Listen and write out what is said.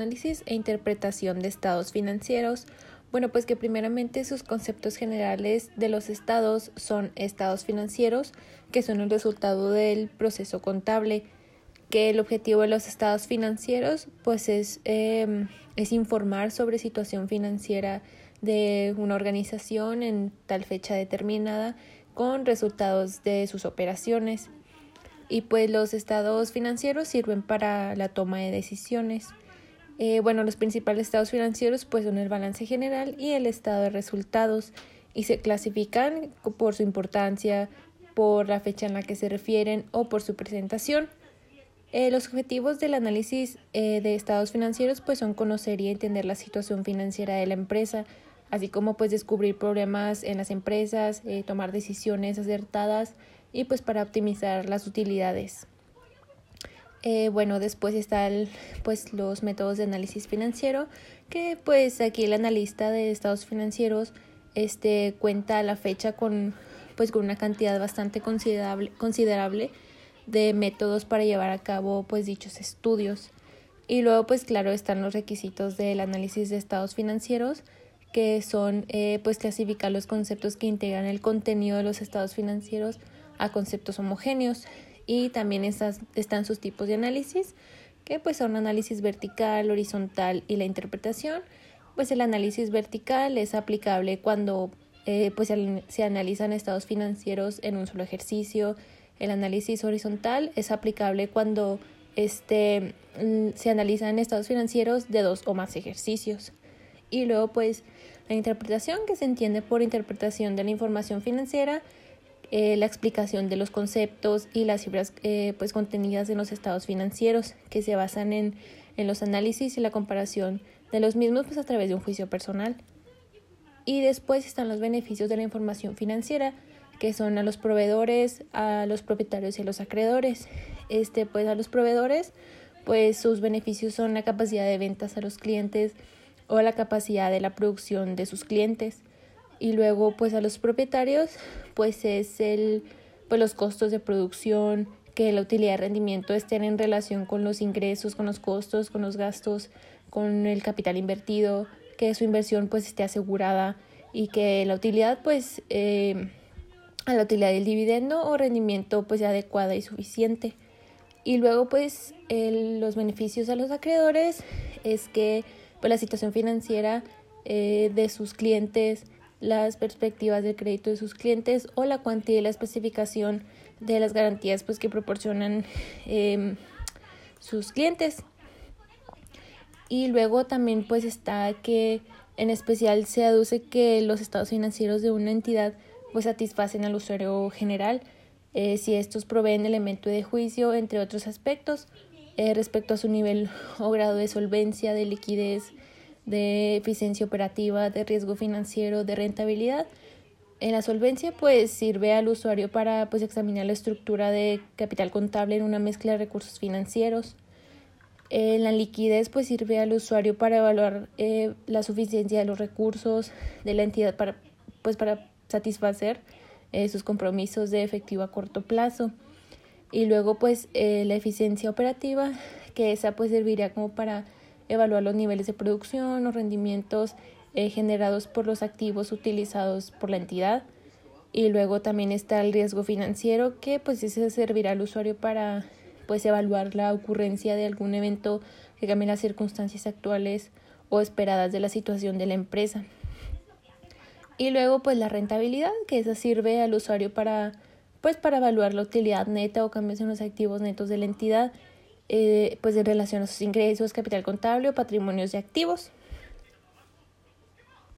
análisis e interpretación de estados financieros. Bueno, pues que primeramente sus conceptos generales de los estados son estados financieros, que son el resultado del proceso contable, que el objetivo de los estados financieros pues es, em, es informar sobre situación financiera de una organización en tal fecha determinada con resultados de sus operaciones. Y pues los estados financieros sirven para la toma de decisiones. Eh, bueno, los principales estados financieros pues son el balance general y el estado de resultados y se clasifican por su importancia, por la fecha en la que se refieren o por su presentación. Eh, los objetivos del análisis eh, de estados financieros pues son conocer y entender la situación financiera de la empresa, así como pues descubrir problemas en las empresas, eh, tomar decisiones acertadas y pues para optimizar las utilidades. Eh, bueno, después están pues los métodos de análisis financiero, que pues aquí el analista de estados financieros este cuenta a la fecha con pues con una cantidad bastante considerable, considerable de métodos para llevar a cabo pues dichos estudios. Y luego pues claro están los requisitos del análisis de estados financieros, que son eh, pues clasificar los conceptos que integran el contenido de los estados financieros a conceptos homogéneos y también están sus tipos de análisis que pues son análisis vertical, horizontal y la interpretación. Pues el análisis vertical es aplicable cuando eh, pues se analizan estados financieros en un solo ejercicio. El análisis horizontal es aplicable cuando este, mm, se analizan estados financieros de dos o más ejercicios. Y luego pues la interpretación que se entiende por interpretación de la información financiera, eh, la explicación de los conceptos y las cifras eh, pues contenidas en los estados financieros que se basan en, en los análisis y la comparación de los mismos pues a través de un juicio personal. Y después están los beneficios de la información financiera, que son a los proveedores, a los propietarios y a los acreedores. Este, pues a los proveedores, pues sus beneficios son la capacidad de ventas a los clientes, o la capacidad de la producción de sus clientes. Y luego, pues a los propietarios, pues es el, pues los costos de producción, que la utilidad de rendimiento estén en relación con los ingresos, con los costos, con los gastos, con el capital invertido, que su inversión pues esté asegurada y que la utilidad pues eh, a la utilidad del dividendo o rendimiento pues sea adecuada y suficiente. Y luego pues los beneficios a los acreedores es que pues, la situación financiera eh, de sus clientes, las perspectivas del crédito de sus clientes o la cuantía y la especificación de las garantías pues, que proporcionan em, sus clientes. Y luego también pues está que en especial se aduce que los estados financieros de una entidad pues satisfacen al usuario general eh, si estos proveen elemento de juicio entre otros aspectos eh, respecto a su nivel o grado de solvencia, de liquidez, de eficiencia operativa, de riesgo financiero, de rentabilidad. En la solvencia, pues sirve al usuario para pues, examinar la estructura de capital contable en una mezcla de recursos financieros. En la liquidez, pues sirve al usuario para evaluar eh, la suficiencia de los recursos de la entidad para, pues, para satisfacer eh, sus compromisos de efectivo a corto plazo. Y luego pues eh, la eficiencia operativa, que esa pues serviría como para evaluar los niveles de producción, los rendimientos eh, generados por los activos utilizados por la entidad. Y luego también está el riesgo financiero, que pues ese servirá al usuario para pues evaluar la ocurrencia de algún evento que cambie las circunstancias actuales o esperadas de la situación de la empresa. Y luego pues la rentabilidad, que esa sirve al usuario para pues para evaluar la utilidad neta o cambios en los activos netos de la entidad, eh, pues en relación a sus ingresos, capital contable o patrimonios de activos.